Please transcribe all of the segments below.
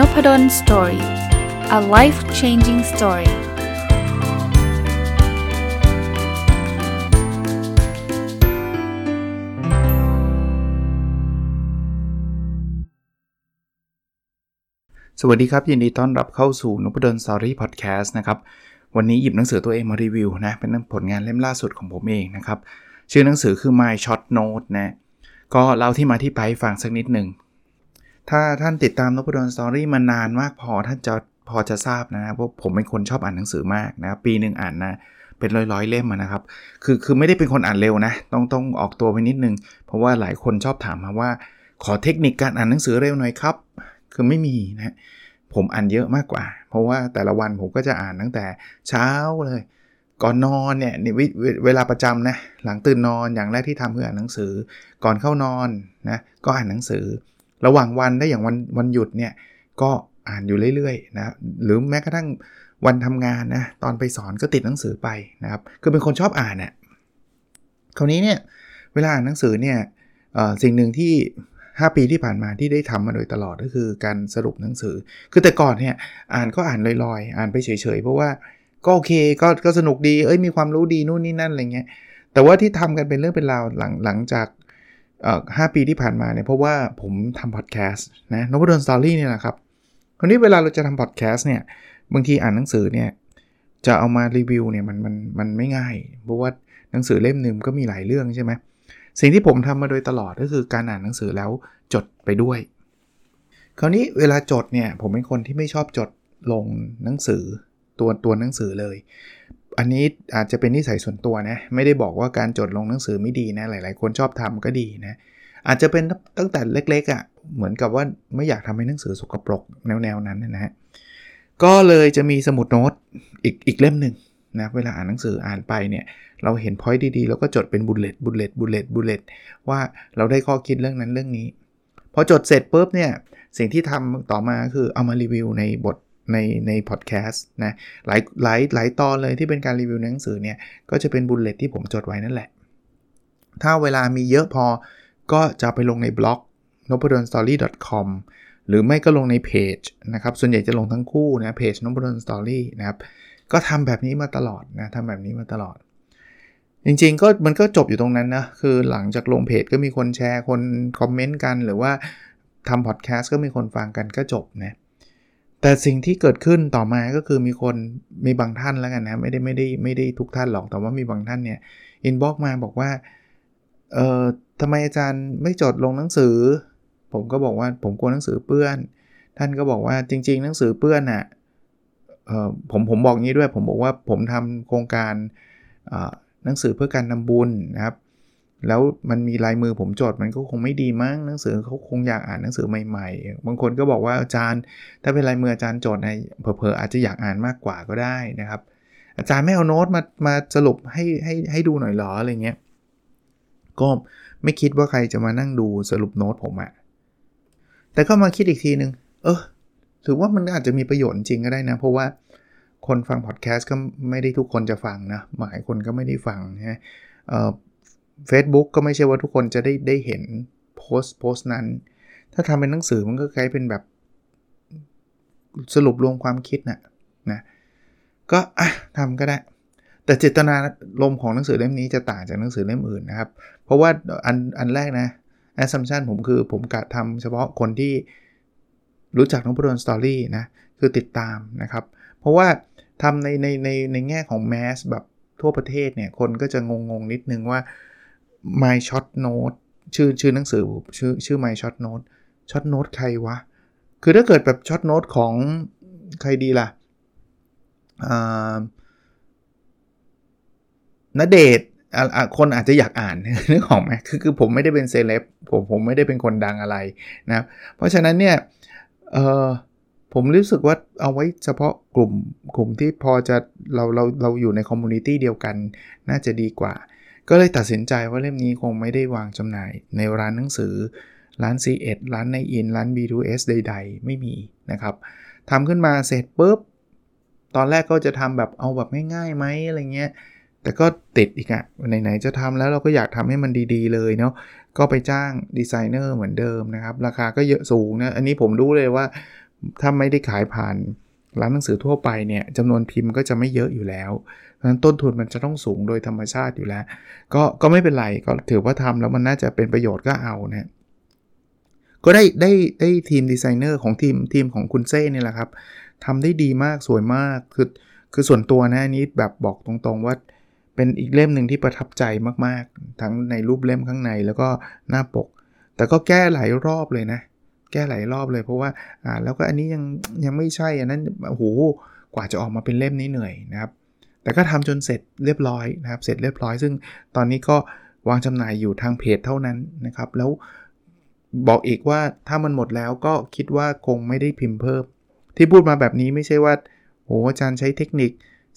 n o p ด d o สตอรี่ a life changing story สวัสดีครับ ยินดีต้อนรับเข้าสู่น p ดลสตอรี่พอดแคสต์นะครับ วันนี้หยิบหนังสือตัวเองมารีวิวนะ เป็นผลงานเล่มล่าสุดของผมเองนะครับ ชื่อหนังสือคือ My Short Note นะ ก็เล่าที่มาที่ไปฟังสักนิดหนึ่ง ถ้าท่านติดตามนพดลสตอรี่มานานมากพอท่านจะพอจะทราบนะว่าผมเป็นคนชอบอ่านหนังสือมากนะปีหนึ่งอ่านนะเป็นร้อยๆเล่มนะครับ คือคือไม่ได้เป็นคนอ่านเร็วนะ ต้องต้องออกตัวไปนิดนึง เพราะว่าหลายคนชอบถามมาว่า ขอเทคนิคการอ่านหนังสือเร็วหน่อยครับ คือไม่มีนะผมอ่านเยอะมากกว่า เพราะว่าแต่ละวันผมก็จะอ่านตั้งแต่เช้าเลย ก่อนนอนเนี่ยเวลาประจำนะหลังตื่นนอนอย่างแรกที่ทำคืออ่านหนังสือ ก่อนเข้านอนนะก็อ่านหนังสือ ระหว่างวันได้อย่างวันวันหยุดเนี่ยก็อ่านอยู่เรื่อยๆนะหรือแม้กระทั่งวันทำงานนะตอนไปสอนก็ติดหนังสือไปนะครับคือเป็นคนชอบอ่านเนะ่ยคราวนี้เนี่ยเวลาอ่านหนังสือเนี่ยสิ่งหนึ่งที่ 5 ปีที่ผ่านมาที่ได้ทำมาโดยตลอดก็คือการสรุปหนังสือ คือแต่ก่อนเนี่ยอ่านก็อ่านลอยๆ อ่านไปเฉยๆ เพราะว่าก็โอเคก็ก็สนุกดีเอ้ยมีความรู้ดีนู่นนี่นั่นอะไรเงี้ยแต่ว่าที่ทำกันเป็นเรื่องเป็นราวหลังหลังจาก ห้าปีที่ผ่านมาเนี่ยเพราะว่าผมทำพอดแคสต์นะนบดนสตอรี่เนี่ยแหละครับคราวนี้เวลาเราจะทำพอดแคสต์เนี่ยบางทีอ่านหนังสือเนี่ยจะเอามารีวิวเนี่ยมันมันมันไม่ง่าย เพราะว่าหนังสือเล่มหนึ่งก็มีหลายเรื่องใช่ไหมสิ่งที่ผมทำมาโดยตลอดก็คือการอ่านหนังสือแล้วจดไปด้วย คราวนี้เวลาจดเนี่ยผมเป็นคนที่ไม่ชอบจดลงหนังสือตัวตัวหนังสือเลย อันนี้อาจจะเป็นนิสัยส่วนตัวนะ ไม่ได้บอกว่าการจดลงหนังสือไม่ดีนะ หลาย ๆ คนชอบทำก็ดีนะ อาจจะเป็นตั้งแต่เล็ก ๆอะ่ะ เหมือนกับว่าไม่อยากทำให้หนังสือสกปรกแนว ๆ นั้นนะฮะ ก็เลยจะมีสมุดโน้ตอีกอีกเล่มหนึ่งนะ เวลาอ่านหนังสืออ่านไปเนี่ย เราเห็น point ดีๆ แล้วก็จดเป็น bullet bullet bullet bullet ว่าเราได้ข้อคิดเรื่องนั้นเรื่องนี้ พอจดเสร็จปุ๊บเนี่ย สิ่งที่ทำต่อมาคือเอามารีวิวในบท ในในพอดแคสต์นะหลายหลายหลายตอนเลยที่เป็นการรีวิวหนังสือเนี่ย ก็จะเป็นบุลเลตที่ผมจดไว้นั่นแหละ ถ้าเวลามีเยอะพอก็จะไปลงในบล็อก n o p a d o n s t o r y c o m หรือไม่ก็ลงในเพจนะครับ ส่วนใหญ่จะลงทั้งคู่นะเพจ n o p a d o n Story นะครับ ก็ทำแบบนี้มาตลอดนะทำแบบนี้มาตลอด จริงๆก็มันก็จบอยู่ตรงนั้นนะ คือหลังจากลงเพจก็มีคนแชร์คนcomment กัน หรือว่าทำพอดแคสต์ก็มีคนฟังกันก็จบนะ แต่สิ่งที่เกิดขึ้นต่อมาก็คือมีคนมีบางท่านแล้วกันนะ ไม่ได้ไม่ได้ไม่ได้ทุกท่านหรอกแต่ว่ามีบางท่านเนี่ย inbox มาบอกว่าเอ่อทำไมอาจารย์ไม่จดลงหนังสือ ผมก็บอกว่าผมกลัวหนังสือเปื้อน ท่านก็บอกว่าจริง ๆ หนังสือเปื้อนอะเอ่อผมผมบอกงี้ด้วย ผมบอกว่าผมทำโครงการหนังสือเพื่อการนำบุญนะครับ แล้วมันมีลายมือผมจดมันก็คงไม่ดีมั้งหนังสือเขาคงอยากอ่านหนังสือใหม่ ๆ บางคนก็บอกว่าอาจารย์ ถ้าเป็นลายมืออาจารย์จดในเผลอๆอาจจะอยากอ่านมากกว่าก็ได้นะครับ อาจารย์ไม่เอาโน้ตมามาสรุปให้ให้ให้ดูหน่อยหรออะไรเงี้ยก็ไม่คิดว่าใครจะมานั่งดูสรุปโน้ตผมอะแต่ก็มาคิดอีกทีนึง เออถือว่ามันอาจจะมีประโยชน์จริงก็ได้นะ เพราะว่าคนฟังพอดแคสต์ก็ไม่ได้ทุกคนจะฟังนะหลายคนก็ไม่ได้ฟังนะเ Facebook ก็ไม่ใช่ว่าทุกคนจะได้ได้เห็นโพสต์โพสต์นั้น ถ้าทำเป็นหนังสือมันก็กลายเป็นแบบสรุปรวมความคิดนะนะก็อะทำก็ได้ แต่เจตนาลมของหนังสือเล่มนี้จะต่างจากหนังสือเล่มอื่นนะครับ เพราะว่าอันอันแรกนะ assumption ผมคือผมกะทำเฉพาะคนที่รู้จักน้องพุทธสตอรี่นะ คือติดตามนะครับ เพราะว่าทำในในในในแง่ของแมสแบบทั่วประเทศเนี่ย คนก็จะงงงนิดนึงว่า My Shot Note ชื่อชื่อหนังสือชื่อชื่อ My Shot Note Shot Note ใครวะ คือถ้าเกิดแบบ Shot Note ของใครดีล่ะนเดทคนอาจจะอยากอ่านนึกออกไหมคือคือผมไม่ได้เป็นเซเลบผมผมไม่ได้เป็นคนดังอะไรนะเพราะฉะนั้นเนี่ยผมรู้สึกว่าเอาไว้เฉพาะกลุ่มกลุ่มที่พอจะเราเราเราอยู่ใน community เดียวกัน น่าจะดีกว่า ก็เลยตัดสินใจว่าเล่มนี้คงไม่ได้วางจำหน่ายในร้านหนังสือ ร้าน C1 ร้านในอินร้าน B2S ใด ๆ ไม่มีนะครับทำขึ้นมาเสร็จปุ๊บ ตอนแรกก็จะทำแบบเอาแบบง่ายๆไหมอะไรเงี้ยแต่ก็ติดอีกอะไหนๆจะทำแล้วเราก็อยากทำให้มันดีๆเลยเนาะก็ไปจ้างดีไซเนอร์เหมือนเดิมนะครับ ราคาก็เยอะสูงนะ อันนี้ผมรู้เลยว่า ถ้าไม่ได้ขายผ่านร้านหนังสือทั่วไปเนี่ยจำนวนพิมพ์ก็จะไม่เยอะอยู่แล้ว เพราะฉะนั้นต้นทุนมันจะต้องสูงโดยธรรมชาติอยู่แล้ว ก็ก็ไม่เป็นไรก็ถือว่าทำแล้วมันน่าจะเป็นประโยชน์ก็เอานะก็ได้ได้ได้ทีมดีไซเนอร์ของทีมทีมของคุณเซ่เนี่ยแหละครับทำได้ดีมากสวยมากคือคือส่วนตัวนะนี้แบบบอกตรงๆว่าเป็นอีกเล่มหนึ่งที่ประทับใจมากๆ ทั้งในรูปเล่มข้างในแล้วก็หน้าปก แต่ก็แก้หลายรอบเลยนะ แก้หลายรอบเลยเพราะว่าอ่าแล้วก็อันนี้ยังยังไม่ใช่อันนั้นโอ้โหกว่าจะออกมาเป็นเล่มนี้เหนื่อยนะครับ แต่ก็ทำจนเสร็จเรียบร้อยนะครับ เสร็จเรียบร้อย ซึ่งตอนนี้ก็วางจำหน่ายอยู่ทางเพจเท่านั้นนะครับ แล้วบอกอีกว่าถ้ามันหมดแล้วก็คิดว่าคงไม่ได้พิมพ์เพิ่ม ที่พูดมาแบบนี้ไม่ใช่ว่าโอ้อาจารย์ใช้เทคนิค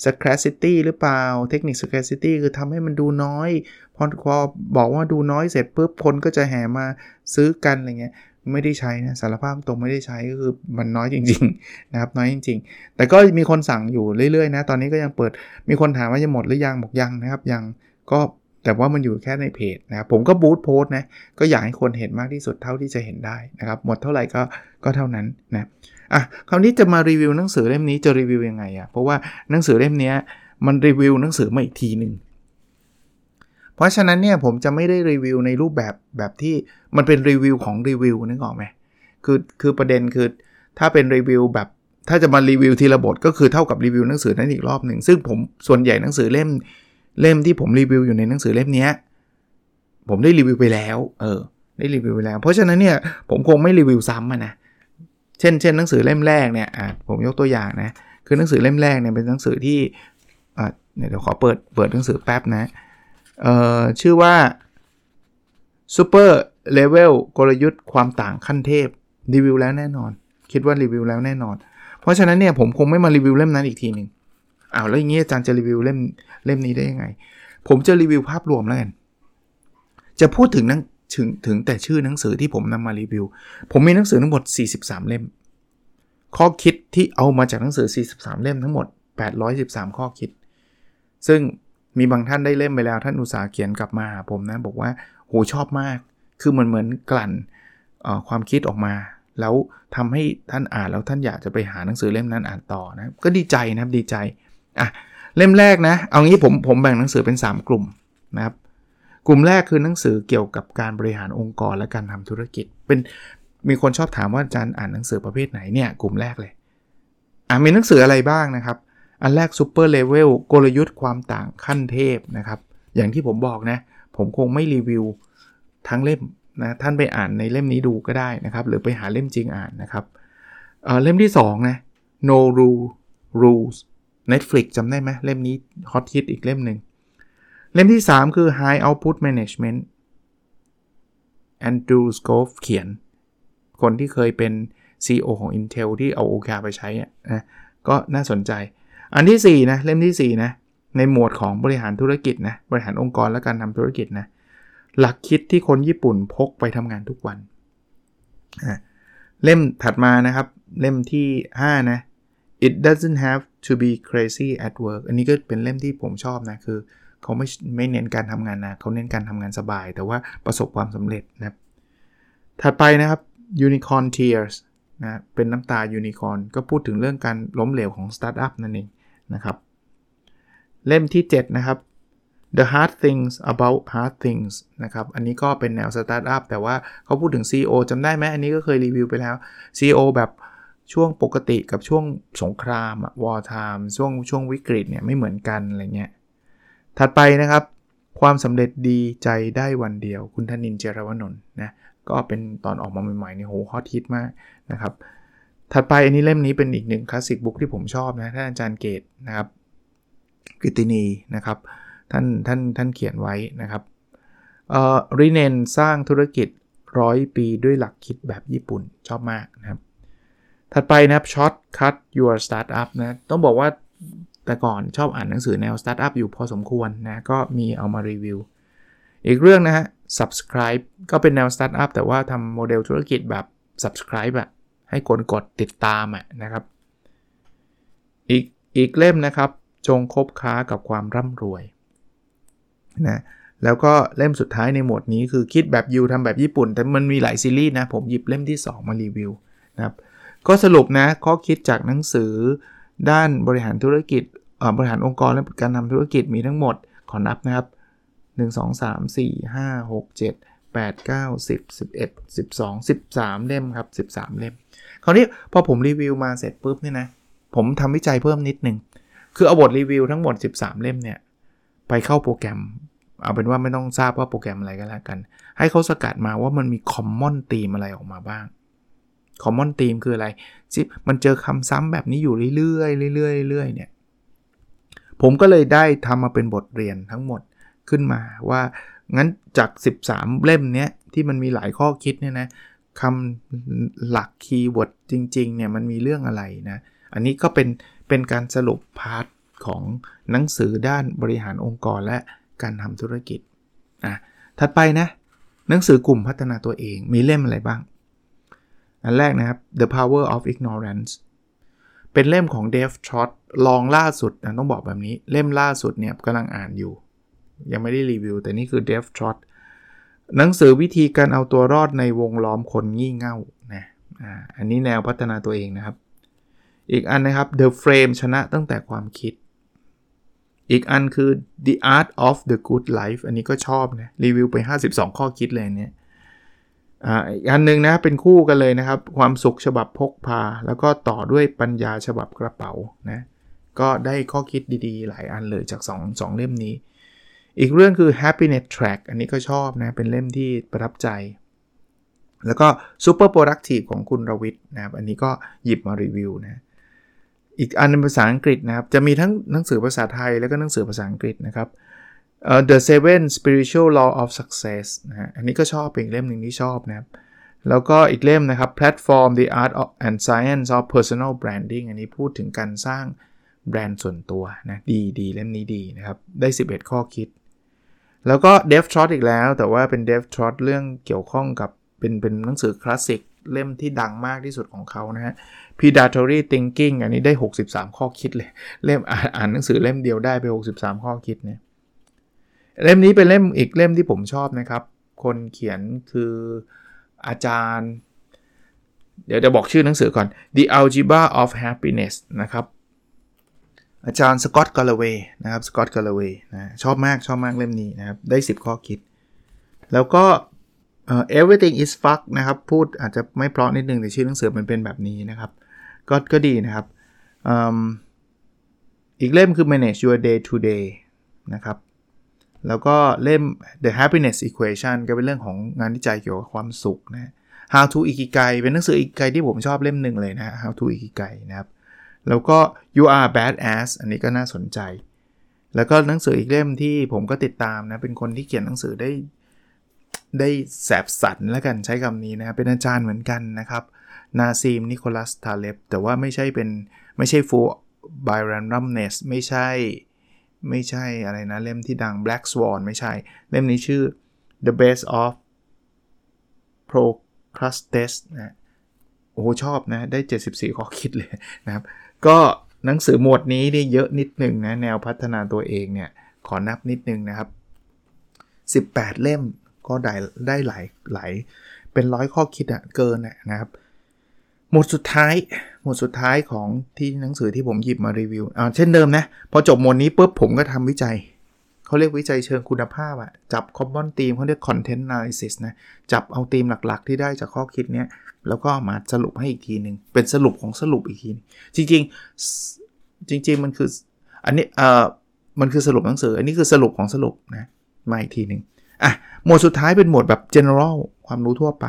scarcity หรือเปล่า เทคนิค scarcity คือทำให้มันดูน้อย พอพอบอกว่าดูน้อยเสร็จปุ๊บคนก็จะแห่มาซื้อกันอะไรเงี้ย ไม่ได้ใช้นะสารภาพตรงไม่ได้ใช้ก็คือมันน้อยจริงๆนะครับน้อยจริง ๆ แต่ก็มีคนสั่งอยู่เรื่อยๆนะตอนนี้ก็ยังเปิดมีคนถามว่าจะหมดหรือยังบอกยังนะครับยังก็แต่ว่ามันอยู่แค่ในเพจนะครับผมก็บูตโพสนะก็อยากให้คนเห็นมากที่สุดเท่าที่จะเห็นได้นะครับหมดเท่าไหร่ก็ก็เท่านั้นนะอะคราวนี้จะมารีวิวหนังสือเล่มนี้จะรีวิวยังไงอะ่ะเพราะว่าหนังสือเล่มนี้มันรีวิวหนังสือมาอีกทีหนึ่ง เพราะฉะนั้นเนี่ยผมจะไม่ได้รีวิวในรูปแบบแบบที่มันเป็นรีวิวของรีวิวนึกออกไหมคือคือประเด็นคือถ้าเป็นรีวิวแบบถ้าจะมารีวิวทีละบทก็คือเท่ากับรีวิวหนังสือนั้นอีกรอบหนึ่งซึ่งผมส่วนใหญ่หนังสือเล่มเล่มที่ผมรีวิวอยู่ในหนังสือเล่มนี้ผมได้รีวิวไปแล้ว เออ ได้รีวิวไปแล้ว เพราะฉะนั้นเนี่ยผมคงไม่รีวิวซ้ำนะเช่นเช่นหนังสือเล่มแรกเนี่ยอ่าผมยกตัวอย่างนะคือหนังสือเล่มแรกเนี่ยเป็นหนังสือที่อ่าเดี๋ยวขอเปิดเปิดหนังสือแป๊บนะ ชื่อว่า Super Level กลยุทธ์ความต่างขั้นเทพ รีวิวแล้วแน่นอน คิดว่ารีวิวแล้วแน่นอน เพราะฉะนั้นเนี่ยผมคงไม่มารีวิวเล่มนั้นอีกทีหนึ่งอ้าวแล้วอย่างนี้อาจารย์จะรีวิวเล่มเล่มนี้ได้ยังไง ผมจะรีวิวภาพรวมแล้วกัน จะพูดถึงนังถึงถึงแต่ชื่อหนังสือที่ผมนำมารีวิว ผมมีหนังสือทั้งหมด 43 เล่ม ข้อคิดที่เอามาจากหนังสือ 43 เล่มทั้งหมด 813 ข้อคิด ซึ่ง มีบางท่านได้เล่มไปแล้วท่านอุตสาห์เขียนกลับมาผมนะบอกว่าโหชอบมาก คือเหมือนเหมือนกลั่นความคิดออกมา แล้วทำให้ท่านอ่านแล้วท่านอยากจะไปหาหนังสือเล่มนั้นอ่านต่อนะก็ดีใจนะครับดีใจอะเล่มแรกนะ เอางี้ผมผมแบ่งหนังสือเป็น 3 กลุ่มนะครับกลุ่มแรกคือหนังสือเกี่ยวกับการบริหารองค์กรและการทำธุรกิจ เป็นมีคนชอบถามว่าอาจารย์อ่านหนังสือประเภทไหนเนี่ยกลุ่มแรกเลยอะมีหนังสืออะไรบ้างนะครับ อันแรก Super Level กลยุทธ์ความต่างขั้นเทพนะครับ อย่างที่ผมบอกนะ ผมคงไม่รีวิวทั้งเล่มนะท่านไปอ่านในเล่มนี้ดูก็ได้นะครับ หรือไปหาเล่มจริงอ่านนะครับเเล่มที่2นะ No Rule Rules Netflix จำได้ไหมเล่มนี้ฮอตฮิตอีกเล่มหนึ่งเล่มที่ 3 คือ High Output Management Andrew Scove เขียน คนที่เคยเป็น CEO ของ Intel ที่เอา OK ไปใช้นะก็น่าสนใจ อันที่4นะเล่มที่4นะในหมวดของบริหารธุรกิจนะบริหารองค์กรและการทำธุรกิจนะหลักคิดที่คนญี่ปุ่นพกไปทำงานทุกวัน เล่มถัดมานะครับ เล่มที่ 5 นะ it doesn't have to be crazy at work อันนี้ก็เป็นเล่มที่ผมชอบนะคือเขาไม่ไม่เน้นการทำงานนะเขาเน้นการทำงานสบาย แต่ว่าประสบความสำเร็จนะถัดไปนะครับ unicorn tears นะเป็นน้ำตายูนิคอนก็พูดถึงเรื่องการล้มเหลวของสตาร์ทอัพนั่นเอง นะครับ เล่มที่ 7 นะครับ the hard things about hard things นะครับ อันนี้ก็เป็นแนวสตาร์ทอัพแต่ว่าเขาพูดถึง CEO จำได้ไหม อันนี้ก็เคยรีวิวไปแล้ว CEO แบบช่วงปกติกับช่วงสงครามอะ wartime ช่วงช่วงวิกฤตเนี่ยไม่เหมือนกันอะไรเงี้ย ถัดไปนะครับ ความสำเร็จดีใจได้วันเดียว คุณธนินท์ เจียรวนนท์นะ ก็เป็นตอนออกมาใหม่ๆนี่โหฮอตฮิตมากนะครับ ถัดไปอันนี้เล่มนี้เป็นอีกหนึ่งคลาสสิกบุ๊กที่ผมชอบนะท่านอาจารย์เกตนะครับกิตินีนะครับท่านท่านท่านเขียนไว้นะครับเอ่อรีเนนสร้างธุรกิจร้อยปีด้วยหลักคิดแบบญี่ปุ่นชอบมากนะครับ ถัดไปนะครับ Short Cut Your Startup นะต้องบอกว่าแต่ก่อนชอบอ่านหนังสือแนว Startup อยู่พอสมควรนะก็มีเอามารีวิว อีกเรื่องนะฮะ Subscribe ก็เป็นแนว Startup แต่ว่าทำโมเดลธุรกิจแบบ Subscribe อะ ให้คนกดติดตามอะนะครับ อีกอีกเล่มนะครับ จงคบค้ากับความร่ำรวยนะแล้วก็เล่มสุดท้ายในหมวดนี้คือคิดแบบยูทำแบบญี่ปุ่น แต่มันมีหลายซีรีส์นะ ผมหยิบเล่มที่ 2 มารีวิวนะครับก็สรุปนะข้อคิดจากหนังสือด้านบริหารธุรกิจบริหารองค์กรและการทำธุรกิจมีทั้งหมดขอนับนะครับ 1 2 3 4 5 6 7 8 9 10 11 12 13 เล่มครับ 13 เล่ม คราวนี้พอผมรีวิวมาเสร็จปุ๊บเนี่ยนะผมทำวิจัยเพิ่มนิดหนึ่งคือเอาบทรีวิวทั้งหมด 13 เล่มเนี่ยไปเข้าโปรแกรม เอาเป็นว่าไม่ต้องทราบว่าโปรแกรมอะไรก็แล้วกัน ให้เขาสกัดมาว่ามันมีคอมมอนตีมอะไรออกมาบ้างคอมมอนตีมคืออะไรที่มันเจอคำซ้ำแบบนี้อยู่เรื่อยๆเรื่อยๆเรื่อยๆเนี่ยผมก็เลยได้ทำมาเป็นบทเรียนทั้งหมดขึ้นมาว่างั้นจาก 13 เล่มเนี้ยที่มันมีหลายข้อคิดเนี่ยนะ คำหลัก keyword จริงๆเนี่ยมันมีเรื่องอะไรนะ อันนี้ก็เป็นเป็นการสรุป part ของหนังสือด้านบริหารองค์กรและการทำธุรกิจอะถัดไปนะ หนังสือกลุ่มพัฒนาตัวเองมีเล่มอะไรบ้าง อันแรกนะครับ The Power of Ignorance เป็นเล่มของ Dave t r o t ลองล่าสุดนะต้องบอกแบบนี้เล่มล่าสุดเนี่ยกำลังอ่านอยู่ ยังไม่ได้รีวิว แต่นี่คือ Dave t r o t หนังสือวิธีการเอาตัวรอดในวงล้อมคนงี่เง่านะอันนี้แนวพัฒนาตัวเองนะครับ อีกอันนะครับ The Frame ชนะตั้งแต่ความคิด อีกอันคือ The Art of the Good Life อันนี้ก็ชอบนะรีวิวไป 52 ข้อคิดเลยเนี่ยอีกอันนึงนะเป็นคู่กันเลยนะครับ ความสุขฉบับพกพา แล้วก็ต่อด้วยปัญญาฉบับกระเป๋านะก็ได้ข้อคิดดีๆ หลายอันเลยจาก2 2เล่มนี้ อีกเรื่องคือ happiness track อันนี้ก็ชอบนะ เป็นเล่มที่ประทับใจ แล้วก็ super productive ของคุณรวิทย์นะครับ อันนี้ก็หยิบมารีวิวนะ อีกอันเป็นภาษาอังกฤษนะครับ จะมีทั้งหนังสือภาษาไทยแล้วก็หนังสือภาษาอังกฤษนะครับ uh, The Seven Spiritual Law of Success นะ อันนี้ก็ชอบเป็นเล่มหนึ่งที่ชอบนะครับ แล้วก็อีกเล่มนะครับ Platform the Art of and Science of Personal Branding อันนี้พูดถึงการสร้างแบรนด์ส่วนตัวนะ ดีดีเล่มนี้ดีนะครับ ได้ 11 ข้อคิด แล้วก็ d e v Trot อีกแล้ว แต่ว่าเป็น d e v Trot เรื่องเกี่ยวข้องกับเป็นเป็นหนังสือคลาสสิกเล่มที่ดังมากที่สุดของเขานะฮะ Predatory Thinking อันนี้ได้ 63 ข้อคิดเลย เล่มอ่านหนังสือเล่มเดียวได้ไป 63 ข้อคิดเนี่ยเล่มนี้เป็นเล่มอีกเล่มที่ผมชอบนะครับ คนเขียนคืออาจารย์ เดี๋ยวจะบอกชื่อหนังสือก่อน The Algebra of Happiness นะครับ อาจารย์สกอตต์กาลเวย์นะครับสกอตต์กาลเวย์นะชอบมากชอบมากเล่มนี้นะครับ ได้ 10 ข้อคิด แล้วก็ everything is fuck นะครับ พูดอาจจะไม่เพราะนิดนึงแต่ชื่อหนังสือมันเป็นแบบนี้นะครับ ก็ก็ดีนะครับอีกเล่มคือ manage your day to day นะครับ แล้วก็เล่ม The Happiness Equation ก็เป็นเรื่องของงานวิจัยเกี่ยวกับความสุขนะ How to Ikigai เป็นหนังสืออิกิไกที่ผมชอบเล่มหนึ่งเลยนะ How to Ikigai นะครับ แล้วก็ You Are Badass อันนี้ก็น่าสนใจ แล้วก็หนังสืออีกเล่มที่ผมก็ติดตามนะ เป็นคนที่เขียนหนังสือได้ ได้แสบสันแล้วกันใช้คำนี้นะเป็นอาจารย์เหมือนกันนะครับนาซีมนิโคลัสทาเลบแต่ว่าไม่ใช่เป็นไม่ใช่ full by randomness ไม่ใช่ไม่ใช่อะไรนะ เล่มที่ดัง Black Swan ไม่ใช่ เล่มนี้ชื่อ The Best of Procrastination นะโอ้ชอบนะ ได้ 74 ข้อคิดเลยนะครับ ก็หนังสือหมวดนี้ได้เยอะนิดหนึ่งนะแนวพัฒนาตัวเองเนี่ยขอนับนิดนึงนะครับ 18 เล่มก็ได้ได้หลายหลายเป็นร้อยข้อคิดอะเกินนะครับ หมวดสุดท้าย หมวดสุดท้ายของที่หนังสือที่ผมหยิบมารีวิวอ่าเช่นเดิมนะ พอจบหมวดนี้ปุ๊บผมก็ทำวิจัย เขาเรียกวิจัยเชิงคุณภาพอะจับ common theme เขาเรียก content analysis นะ จับเอาธีมหลักๆ ที่ได้จากข้อคิดเนี้ย แล้วก็มาสรุปให้อีกทีหนึ่งเป็นสรุปของสรุปอีกที จริงๆ จริง ๆ มันคือ อันนี้เอ่อมันคือสรุปหนังสือ อันนี้คือสรุปของสรุปนะ มาอีกทีหนึ่งอะ หมวดสุดท้ายเป็นหมวดแบบ general ความรู้ทั่วไป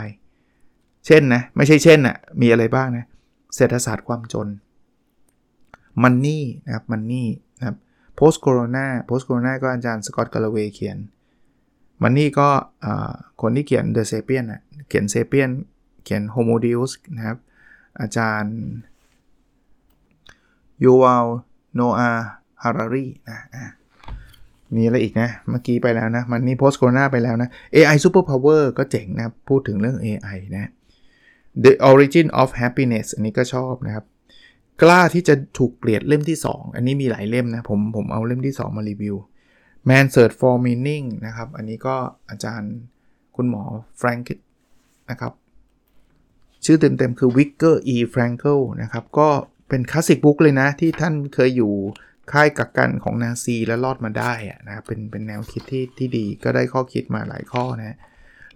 เช่นนะ ไม่ใช่เช่นนะ่ะมีอะไรบ้างนะ เศรษฐศาสตร์ความจน มันนี่นะครับ มันนี่นะครับ post corona post corona ก็อาจารย์สกอตต์กาลเวเขียน มันนี่ก็คนที่เขียน The Sapien นะเขียน Sapien เขียน Homo Deus นะครับ อาจารย์ยูวาลโนอาฮารารีนะมีอะไรอีกนะ เมื่อกี้ไปแล้วนะ มันนี่ post corona ไปแล้วนะ AI super power ก็เจ๋งนะ พูดถึงเรื่อง AI นะ The Origin of Happiness อันนี้ก็ชอบนะครับ กล้าที่จะถูกเปลี่ยนเล่มที่ 2 อันนี้มีหลายเล่มนะ ผมผมเอาเล่มที่ 2 มารีวิว Man Search for Meaning นะครับ อันนี้ก็อาจารย์คุณหมอแฟรงค์นะครับ ชื่อเต็มๆ คือ Victor E. Frankl นะครับ ก็เป็น classic book เลยนะ ที่ท่านเคยอยู่ค่ายกักกันของนาซีและรอดมาได้นะเป็นเป็นแนวคิดที่ที่ดีก็ได้ข้อคิดมาหลายข้อนะ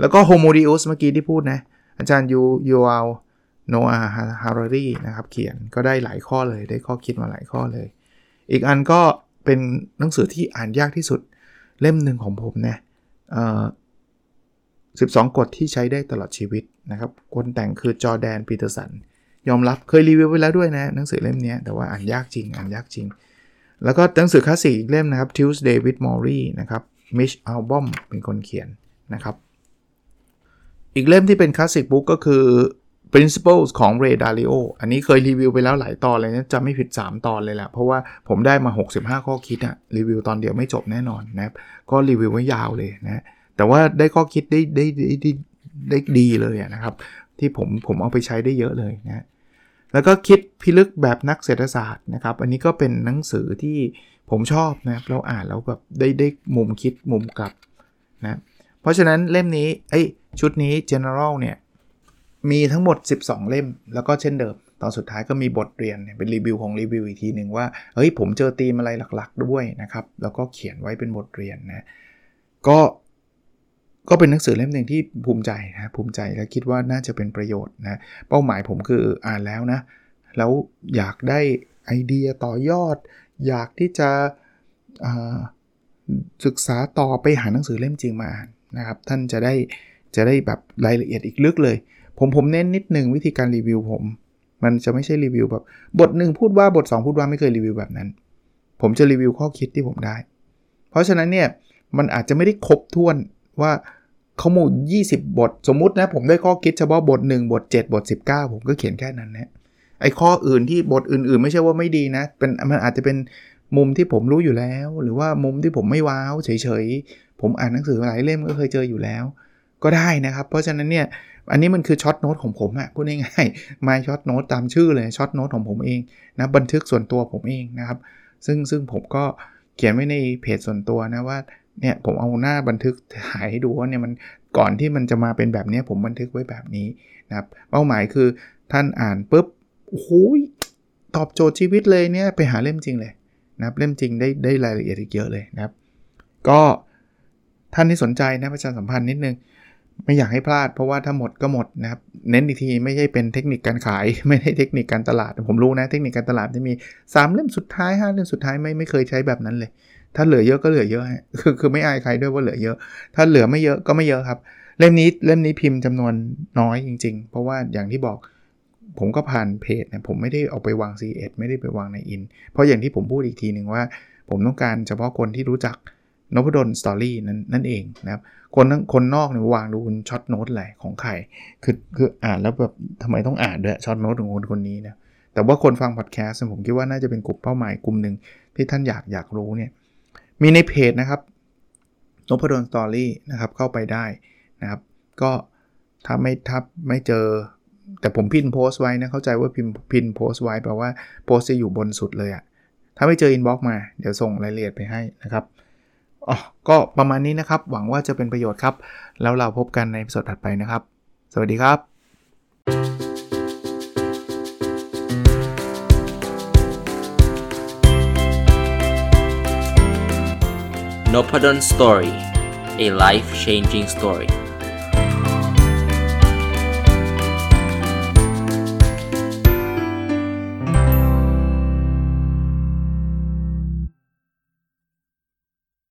แล้วก็ Homo Deus เมื่อกี้ที่พูดนะ อาจารย์ยูยูวัล โนอาห์ ฮารารีนะครับเขียนก็ได้หลายข้อเลยได้ข้อคิดมาหลายข้อเลย อีกอันก็เป็นหนังสือที่อ่านยากที่สุดเล่มหนึ่งของผมนะเอ่อ12กฎที่ใช้ได้ตลอดชีวิตนะครับคนแต่งคือจอแดนปีเตอร์สันยอมรับเคยรีวิวไปแล้วด้วยนะหนังสือเล่มนี้แต่ว่าอ่านยากจริงอ่านยากจริง แล้วก็หนังสือคลาสสิกอีกเล่มนะครับ Tuesday with Maury นะครับ Mitch Albom เป็นคนเขียนนะครับ อีกเล่มที่เป็นคลาสสิกบุ๊กก็คือ Principles ของ Ray Dalio อันนี้เคยรีวิวไปแล้วหลายตอนเลยนะจะไม่ผิด 3 ตอนเลยแหละเพราะว่าผมได้มา 65 ข้อคิดอะรีวิวตอนเดียวไม่จบแน่นอนนะครับ ก็รีวิวไว้ยาวเลยนะแต่ว่าได้ข้อคิดได้ได้ได้ได้ได้ดีเลยนะครับ ที่ผมผมเอาไปใช้ได้เยอะเลยนะแล้วก็คิดพิลึกแบบนักเศรษฐศาสตร์นะครับ อันนี้ก็เป็นหนังสือที่ผมชอบนะครับเราอ่านแล้วแบบได้ได้มุมคิดมุมกลับนะเพราะฉะนั้นเล่มนี้ไอ้ชุดนี้ general เนี่ย มีทั้งหมด 12 เล่ม แล้วก็เช่นเดิม ตอนสุดท้ายก็มีบทเรียนเป็นรีวิวของรีวิวอีกทีหนึ่งว่า เฮ้ย ผมเจอธีมอะไรหลัก ๆ ด้วยนะครับ แล้วก็เขียนไว้เป็นบทเรียนนะ ก็ก็เป็นหนังสือเล่มหนึ่งที่ภูมิใจนะภูมิใจและคิดว่าน่าจะเป็นประโยชน์นะเป้าหมายผมคืออ่านแล้วนะ แล้วอยากได้ไอเดียต่อยอด อยากที่จะศึกษาต่อไปหาหนังสือเล่มจริงมาอ่านนะครับ ท่านจะได้จะได้แบบรายละเอียดอีกลึกเลย ผมผมเน้นนิดนึงวิธีการรีวิวผม มันจะไม่ใช่รีวิวแบบบทหนึ่งพูดว่าบท 2 พูดว่าไม่เคยรีวิวแบบนั้น ผมจะรีวิวข้อคิดที่ผมได้ เพราะฉะนั้นเนี่ยมันอาจจะไม่ได้ครบถ้วนว่าเข้อมูล20 บท สมมุตินะผมได้ข้อคิดเฉพาะบท 1 บท 7 บท 19 ผมก็เขียนแค่นั้นนะไอ้ข้ออื่นที่บทอื่นๆ ไม่ใช่ว่าไม่ดีนะเป็นมันอาจจะเป็นมุมที่ผมรู้อยู่แล้ว หรือว่ามุมที่ผมไม่ว้าวเฉยๆ ผมอ่านหนังสือหลายเล่มก็เคยเจออยู่แล้ว ก็ได้นะครับ เพราะฉะนั้นเนี่ย อันนี้มันคือ short note ของผมอะพูดง่ายๆมา short note ตามชื่อเลย short note ของผมเองนะบันทึกส่วนตัวผมเองนะครับ ซึ่งซึ่งผมก็เขียนไว้ในเพจส่วนตัวนะว่าเนี่ยผมเอาหน้าบันทึกถ่ายให้ดูว่าเนี่ยมันก่อนที่มันจะมาเป็นแบบนี้ผมบันทึกไว้แบบนี้นะครับเป้าหมายคือท่านอ่านปุ๊บโอ้โหตอบโจทย์ชีวิตเลยเนี่ยไปหาเล่มจริงเลยนะครับเล่มจริงได้ได้รายละเอียดอีกเยอะเลยนะครับ ก็ท่านที่สนใจนะประชาสัมพันธ์นิดนึง ไม่อยากให้พลาดเพราะว่าถ้าหมดก็หมดนะครับ เน้นอีกทีไม่ใช่เป็นเทคนิคการขาย ไม่ใช่เทคนิคการตลาด ผมรู้นะ เทคนิคการตลาดจะมี 3 เล่มสุดท้าย 5 เล่มสุดท้ายไม่ไม่เคยใช้แบบนั้นเลย ถ้าเหลือเยอะก็เหลือเยอะคือคือไม่อายใครด้วยว่าเหลือเยอะ ถ้าเหลือไม่เยอะก็ไม่เยอะครับ เล่มนี้เล่มนี้พิมพ์จำนวนน้อยจริง ๆ เพราะว่าอย่างที่บอกผมก็ผ่านเพจเนะผมไม่ได้เอาไปวาง c ดไม่ได้ไปวางในอิน เพราะอย่างที่ผมพูดอีกทีหนึ่งว่า ผมต้องการเฉพาะคนที่รู้จัก นพดล Story นั้นนั่นเองนะครับคนคนนอกเนี่ยวางดู short note อะไรของใครคือคืออ่านแล้วแบบทำไมต้องอ่านด้วย short note ของคนคนนี้นะแต่ว่าคนฟังพอดแคสต์ผมคิดว่าน่าจะเป็นกลุ่มเป้าหมายกลุ่มหนึ่งที่ท่านอยากอยากรู้เนี่ยมีในเพจนะครับนพดล Story นะครับเข้าไปได้นะครับ ก็ถ้าไม่ทับไม่เจอ แต่ผม pin โพสต์ไว้นะเข้าใจว่า pin pin โพสต์ไว้แปลว่าโพสต์จะอยู่บนสุดเลยอะถ้าไม่เจอ inbox มาเดี๋ยวส่งรายละเอียดไปให้นะครับ อ๋อก็ประมาณนี้นะครับ หวังว่าจะเป็นประโยชน์ครับ แล้วเราพบกันในสดถัดไปนะครับ สวัสดีครับ n o p a d o n Story a life changing story